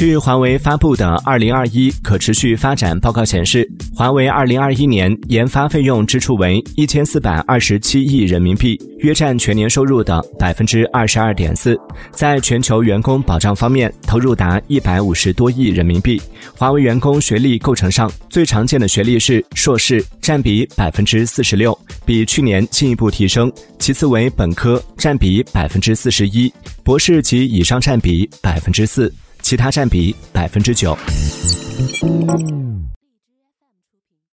据华为发布的《二零二一可持续发展报告》显示，华为二零二一年研发费用支出为一千四百二十七亿人民币，约占全年收入的百分之二十二点四。在全球员工保障方面，投入达一百五十多亿人民币。华为员工学历构成上，最常见的学历是硕士，占比百分之四十六，比去年进一步提升。其次为本科，占比百分之四十一，博士及以上占比百分之四。其他占比百分之九。